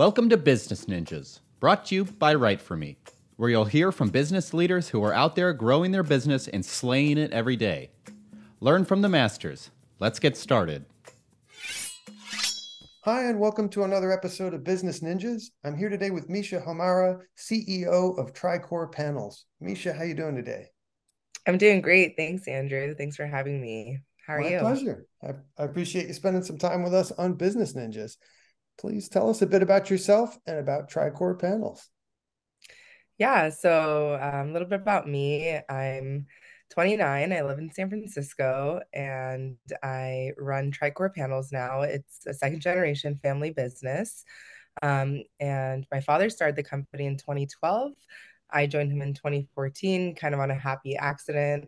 Welcome to Business Ninjas, brought to you by Write For Me, where you'll hear from business leaders who are out there growing their business and slaying it every day. Learn from the masters. Let's get started. Hi, and welcome to another episode of Business Ninjas. I'm here today with Misha Homara, CEO of TriCore Panels. Misha, how are you doing today? I'm doing great. Thanks, Andrew. Thanks for having me. How are My you? pleasure. I, I appreciate you spending some time with us on Business Ninjas. Please tell us a bit about yourself and about TriCore Panels. Yeah, so um, a little bit about me. I'm 29. I live in San Francisco and I run TriCore Panels now. It's a second generation family business. Um, and my father started the company in 2012. I joined him in 2014, kind of on a happy accident.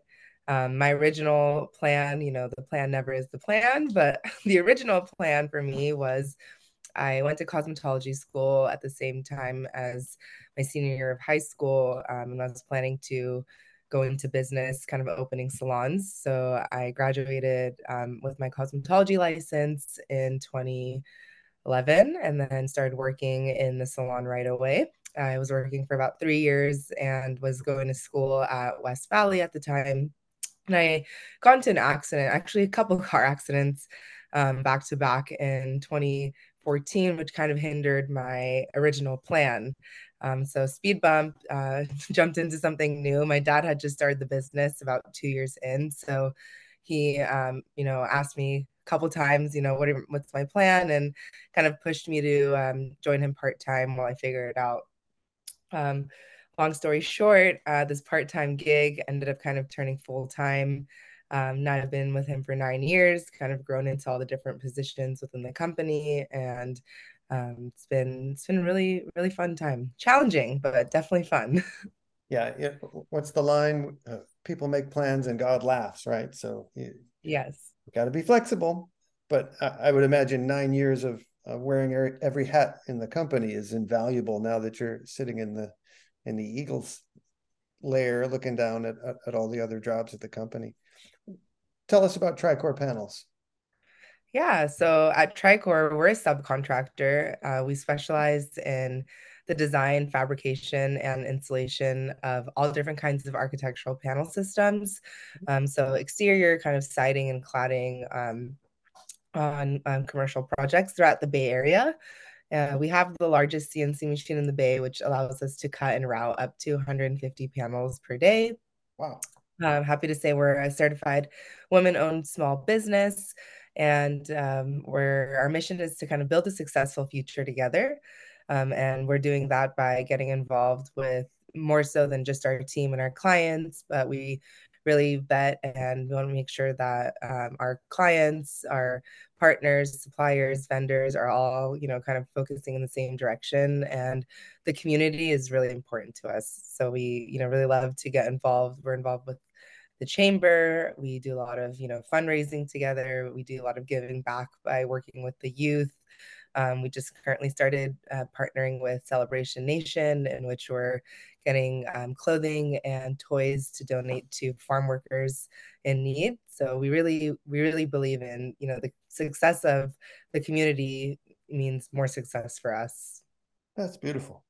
Um, my original plan, you know, the plan never is the plan, but the original plan for me was I went to cosmetology school at the same time as my senior year of high school, um, and I was planning to go into business, kind of opening salons. So I graduated um, with my cosmetology license in 2011 and then started working in the salon right away. I was working for about three years and was going to school at West Valley at the time. And I got into an accident, actually, a couple car accidents um, back to back in 2014, which kind of hindered my original plan. Um, so speed bump, uh, jumped into something new. My dad had just started the business about two years in, so he, um, you know, asked me a couple times, you know, what are, what's my plan, and kind of pushed me to um, join him part time while I figure it out. Um, long story short, uh, this part time gig ended up kind of turning full time. Um, now I've been with him for nine years, kind of grown into all the different positions within the company, and um, it's been it's been really really fun time. Challenging but definitely fun. Yeah, yeah what's the line? Uh, people make plans and god laughs right? So you, yes. got to be flexible but I, I, would imagine nine years of uh, wearing every, every hat in the company is invaluable now that you're sitting in the in the eagles layer looking down at, at, at all the other jobs at the company tell us about tricore panels yeah, so at TriCore, we're a subcontractor. Uh, we specialize in the design, fabrication, and installation of all different kinds of architectural panel systems. Um, so exterior kind of siding and cladding um, on, on commercial projects throughout the Bay Area. Uh, we have the largest CNC machine in the Bay, which allows us to cut and route up to 150 panels per day. Wow. I'm happy to say we're a certified women owned small business and um, where our mission is to kind of build a successful future together. Um, and we're doing that by getting involved with more so than just our team and our clients, but we really vet and we want to make sure that um, our clients, our partners, suppliers, vendors are all, you know, kind of focusing in the same direction. And the community is really important to us. So we, you know, really love to get involved. We're involved with the chamber. We do a lot of, you know, fundraising together. We do a lot of giving back by working with the youth. Um, we just currently started uh, partnering with Celebration Nation, in which we're getting um, clothing and toys to donate to farm workers in need. So we really, we really believe in, you know, the success of the community means more success for us. That's beautiful.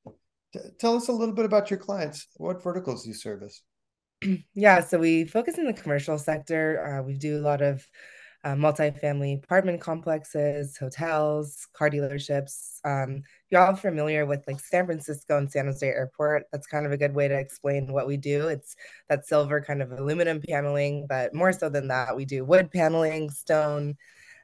T- tell us a little bit about your clients. What verticals do you service? yeah, so we focus in the commercial sector. Uh, we do a lot of uh, multifamily apartment complexes, hotels, car dealerships. Um, you're all familiar with like San Francisco and San Jose Airport. That's kind of a good way to explain what we do. It's that silver kind of aluminum paneling, but more so than that, we do wood paneling, stone,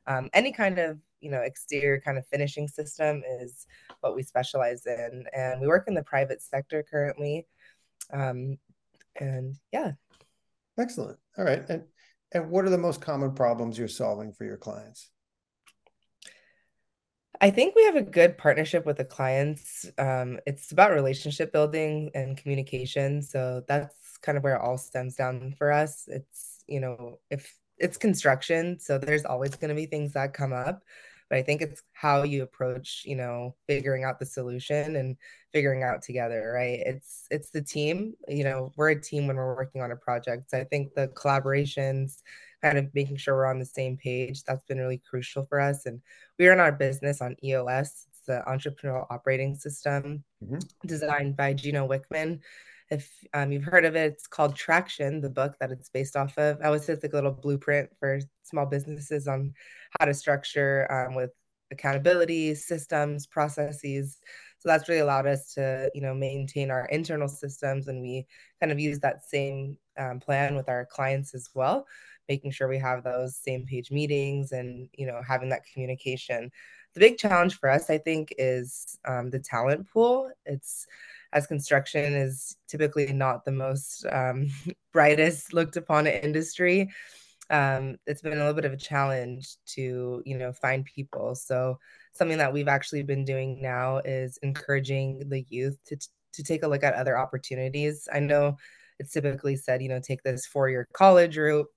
um, any kind of you know exterior kind of finishing system is what we specialize in, and we work in the private sector currently. Um, and yeah. Excellent. All right. And and what are the most common problems you're solving for your clients? I think we have a good partnership with the clients. Um, it's about relationship building and communication. So that's kind of where it all stems down for us. It's you know if it's construction so there's always going to be things that come up but i think it's how you approach you know figuring out the solution and figuring out together right it's it's the team you know we're a team when we're working on a project so i think the collaborations kind of making sure we're on the same page that's been really crucial for us and we run our business on eos it's the entrepreneurial operating system mm-hmm. designed by Gino Wickman. If um, you've heard of it, it's called Traction, the book that it's based off of. I was like a little blueprint for small businesses on how to structure um, with accountability systems, processes. So that's really allowed us to, you know, maintain our internal systems, and we kind of use that same um, plan with our clients as well, making sure we have those same page meetings and you know having that communication. The big challenge for us, I think, is um, the talent pool. It's as construction is typically not the most um, brightest looked upon industry um, it's been a little bit of a challenge to you know find people. So something that we've actually been doing now is encouraging the youth to, to take a look at other opportunities. I know it's typically said you know take this four year college route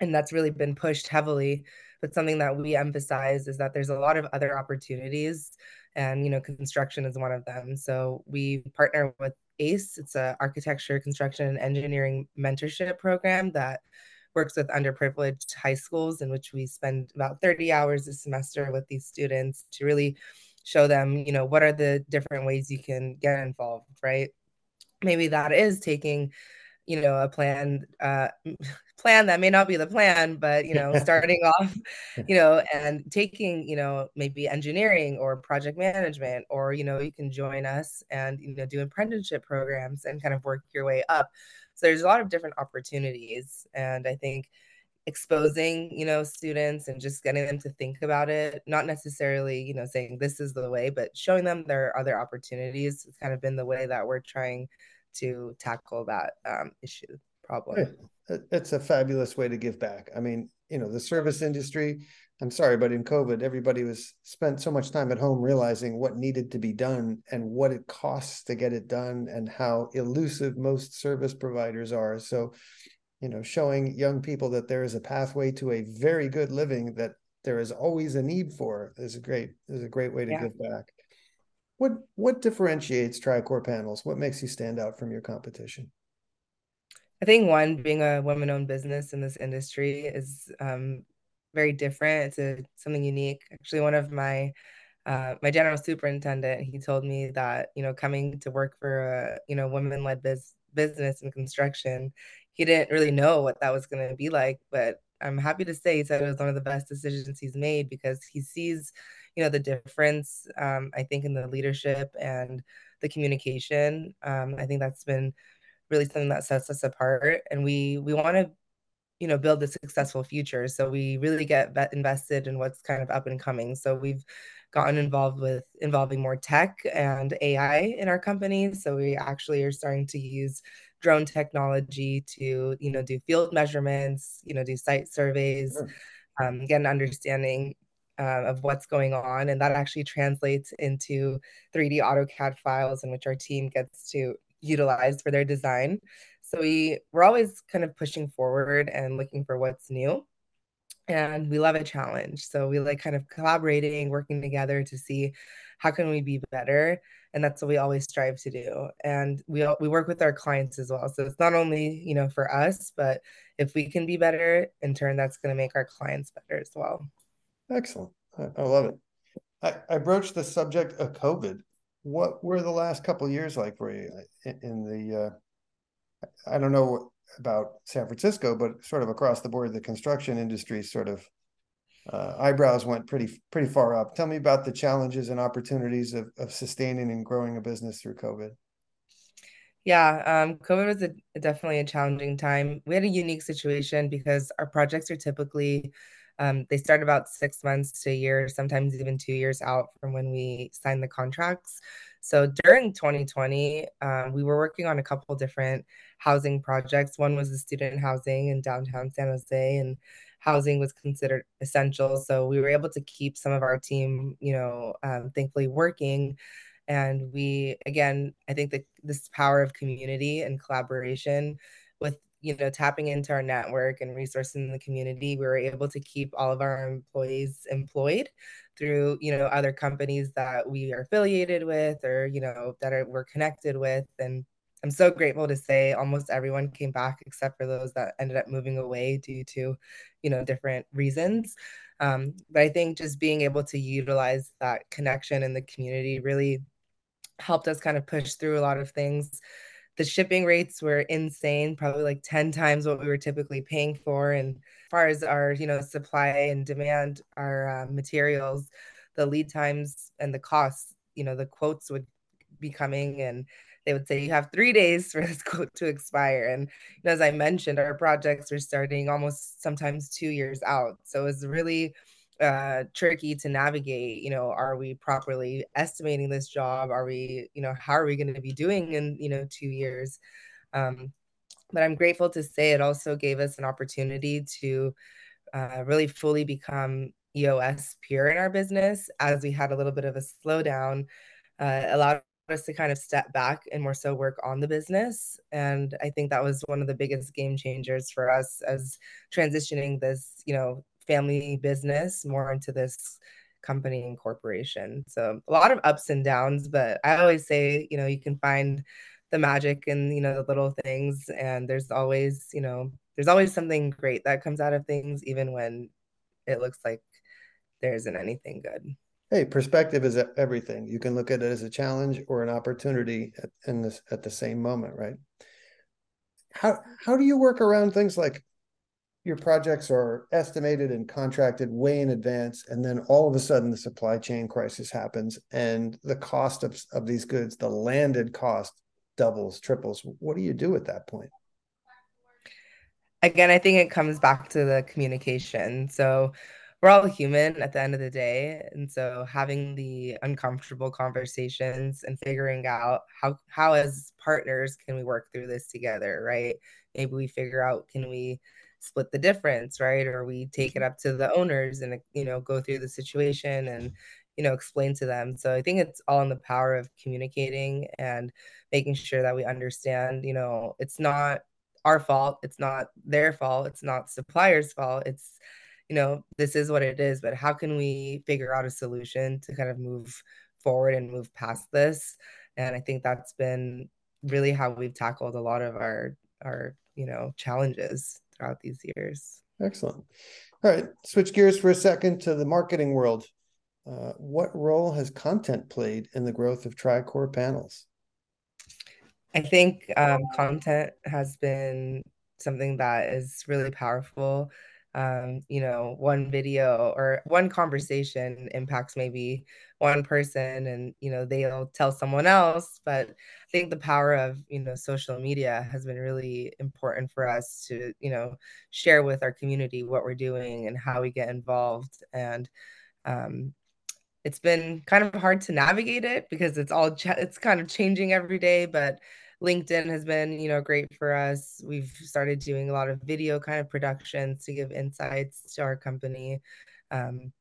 and that's really been pushed heavily. But something that we emphasize is that there's a lot of other opportunities and you know construction is one of them. So we partner with ace. It's a architecture construction and engineering mentorship program that works with underprivileged high schools in which we spend about 30 hours a semester with these students to really show them you know what are the different ways you can get involved right? Maybe that is taking you know a plan uh plan that may not be the plan but you know starting off you know and taking you know maybe engineering or project management or you know you can join us and you know do apprenticeship programs and kind of work your way up. So there's a lot of different opportunities and i think exposing you know students and just getting them to think about it not necessarily you know saying this is the way but showing them there are other opportunities it's kind of been the way that we're trying to tackle that um, issue problem. It's a fabulous way to give back. I mean, you know, the service industry. I'm sorry, but in COVID, everybody was spent so much time at home realizing what needed to be done and what it costs to get it done, and how elusive most service providers are. So, you know, showing young people that there is a pathway to a very good living that there is always a need for is a great is a great way to yeah. give back. What what differentiates TriCore panels? What makes you stand out from your competition? I think one being a woman-owned business in this industry is um, very different. It's a, something unique. Actually, one of my uh, my general superintendent he told me that you know coming to work for a you know women-led biz- business in construction, he didn't really know what that was going to be like. But I'm happy to say he said it was one of the best decisions he's made because he sees you know the difference um, i think in the leadership and the communication. Um, i think that's been really something that sets us apart and we we want to you know build a successful future. So we really get invested in what's kind of up and coming. So we've gotten involved with involving more tech and ai in our company. So we actually are starting to use drone technology to you know do field measurements you know do site surveys um, get an understanding uh, of what's going on. And that actually translates into 3D AutoCAD files in which our team gets to utilize for their design. So we, we're always kind of pushing forward and looking for what's new. And we love a challenge. So we like kind of collaborating, working together to see how can we be better. And that's what we always strive to do. And we we work with our clients as well. So it's not only, you know, for us, but if we can be better, in turn, that's going to make our clients better as well. Excellent. I, I love it. I, I broached the subject of COVID. What were the last couple years like for you in, in the? Uh, I don't know about San Francisco, but sort of across the board, the construction industry sort of uh, eyebrows went pretty pretty far up. Tell me about the challenges and opportunities of, of sustaining and growing a business through COVID. Yeah, um, COVID was a, definitely a challenging time. We had a unique situation because our projects are typically um, they start about six months to a year, sometimes even two years out from when we sign the contracts. So during 2020, um, we were working on a couple different housing projects. One was the student housing in downtown San Jose, and housing was considered essential. So we were able to keep some of our team, you know, um, thankfully working. And we, again, I think that this power of community and collaboration with you know tapping into our network and resources in the community we were able to keep all of our employees employed through you know other companies that we are affiliated with or you know that are, we're connected with and I'm so grateful to say almost everyone came back except for those that ended up moving away due to, you know, different reasons. Um, but I think just being able to utilize that connection in the community really helped us kind of push through a lot of things. The shipping rates were insane, probably like 10 times what we were typically paying for. And as far as our, you know, supply and demand, our uh, materials, the lead times and the costs, you know, the quotes would be coming and they would say you have three days for this quote to expire. And as I mentioned, our projects are starting almost sometimes two years out. So it's really uh, tricky to navigate. You know, are we properly estimating this job? Are we, you know, how are we going to be doing in, you know, two years? Um, but I'm grateful to say it also gave us an opportunity to uh, really fully become EOS pure in our business as we had a little bit of a slowdown. Uh, allowed us to kind of step back and more so work on the business. And I think that was one of the biggest game changers for us as transitioning this, you know, family business more into this company and corporation. So a lot of ups and downs, but I always say, you know, you can find the magic in, you know, the little things and there's always, you know, there's always something great that comes out of things even when it looks like there isn't anything good hey perspective is everything. You can look at it as a challenge or an opportunity at, in this at the same moment right? How how do you work around things like your projects are estimated and contracted way in advance and then all of a sudden the supply chain crisis happens and the cost of, of these goods the landed cost doubles triples? What do you do at that point? Again i think it comes back to the communication. So we're all human at the end of the day and so having the uncomfortable conversations and figuring out how how as partners can we work through this together right? Maybe we figure out can we split the difference right? Or we take it up to the owners and you know go through the situation and you know explain to them. So i think it's all in the power of communicating and making sure that we understand you know it's not our fault it's not their fault it's not supplier's fault it's you know, this is what it is, but how can we figure out a solution to kind of move forward and move past this? And I think that's been really how we've tackled a lot of our our, you know, challenges throughout these years. Excellent. All right, switch gears for a second to the marketing world. Uh, what role has content played in the growth of TriCore panels? I think um, content has been something that is really powerful um, you know, one video or one conversation impacts maybe one person and, you know, they'll tell someone else. But I think the power of, you know, social media has been really important for us to, you know, share with our community what we're doing and how we get involved. And, um, it's been kind of hard to navigate it because it's all ch- it's kind of changing every day but LinkedIn has been, you know, great for us. We've started doing a lot of video kind of productions to give insights to our company. Um,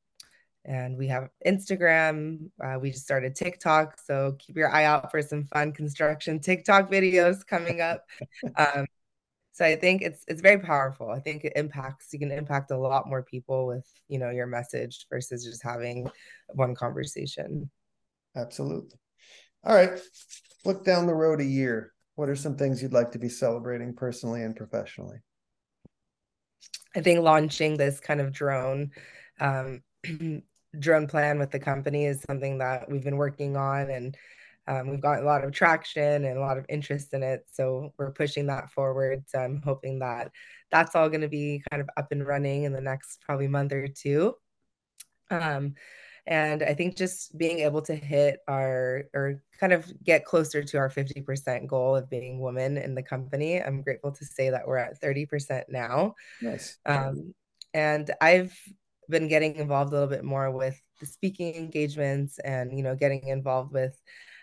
and we have Instagram. Uh, we just started TikTok, so keep your eye out for some fun construction TikTok videos coming up. Um, so I think it's it's very powerful. I think it impacts. You can impact a lot more people with you know your message versus just having one conversation. Absolutely. All right, look down the road a year what are some things you'd like to be celebrating personally and professionally? I think launching this kind of drone um, drone plan with the company is something that we've been working on and um, we've got a lot of traction and a lot of interest in it. So we're pushing that forward. So I'm hoping that that's all going to be kind of up and running in the next probably month or two. Um, and I think just being able to hit our or kind of get closer to our 50% goal of being women in the company. I'm grateful to say that we're at 30% now. Nice. Um, and I've been getting involved a little bit more with the speaking engagements and you know getting involved with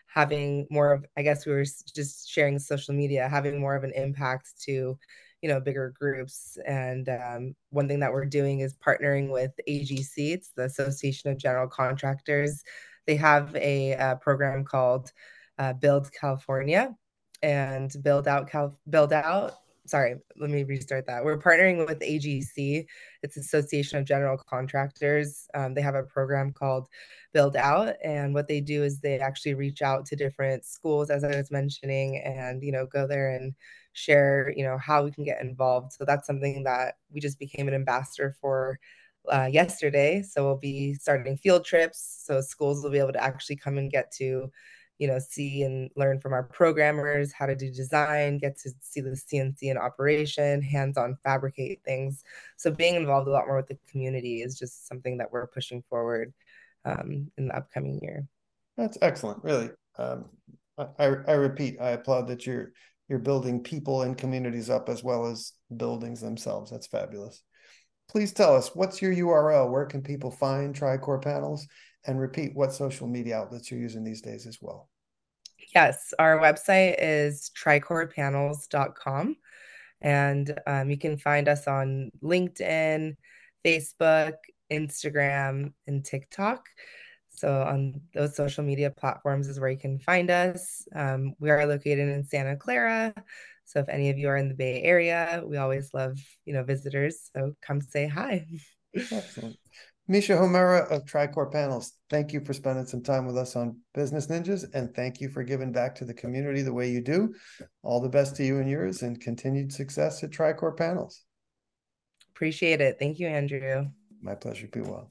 having more of i guess we were just sharing social media having more of an impact to you know bigger groups. And um, one thing that we're doing is partnering with agc it's the association of general contractors. They have a, a program called uh, build california and build out Cal- build out sorry let me restart that. We're partnering with agc it's Association of General Contractors. Um, they have a program called Build Out, and what they do is they actually reach out to different schools, as I was mentioning, and you know go there and share you know how we can get involved. So that's something that we just became an ambassador for. Uh, yesterday, so we'll be starting field trips. So schools will be able to actually come and get to you know, see and learn from our programmers how to do design, get to see the CNC in operation, hands on fabricate things. So being involved a lot more with the community is just something that we're pushing forward um, in the upcoming year. That's excellent, really. Um, I, I repeat, I applaud that you're you're building people and communities up as well as buildings themselves. That's fabulous. Please tell us what's your URL? Where can people find TriCore panels? and repeat what social media outlets you're using these days as well. Yes, our website is tricorepanels.com. And um, you can find us on LinkedIn, Facebook, Instagram, and TikTok. So, on those social media platforms is where you can find us. Um, we are located in Santa Clara. So, if any of you are in the Bay Area, we always love, you know, visitors. So, come say hi. Excellent. Misha Homara of TriCore Panels, thank you for spending some time with us on Business Ninjas and thank you for giving back to the community the way you do. All the best to you and yours and continued success at TriCore Panels. Appreciate it. Thank you, Andrew. My pleasure. Be well.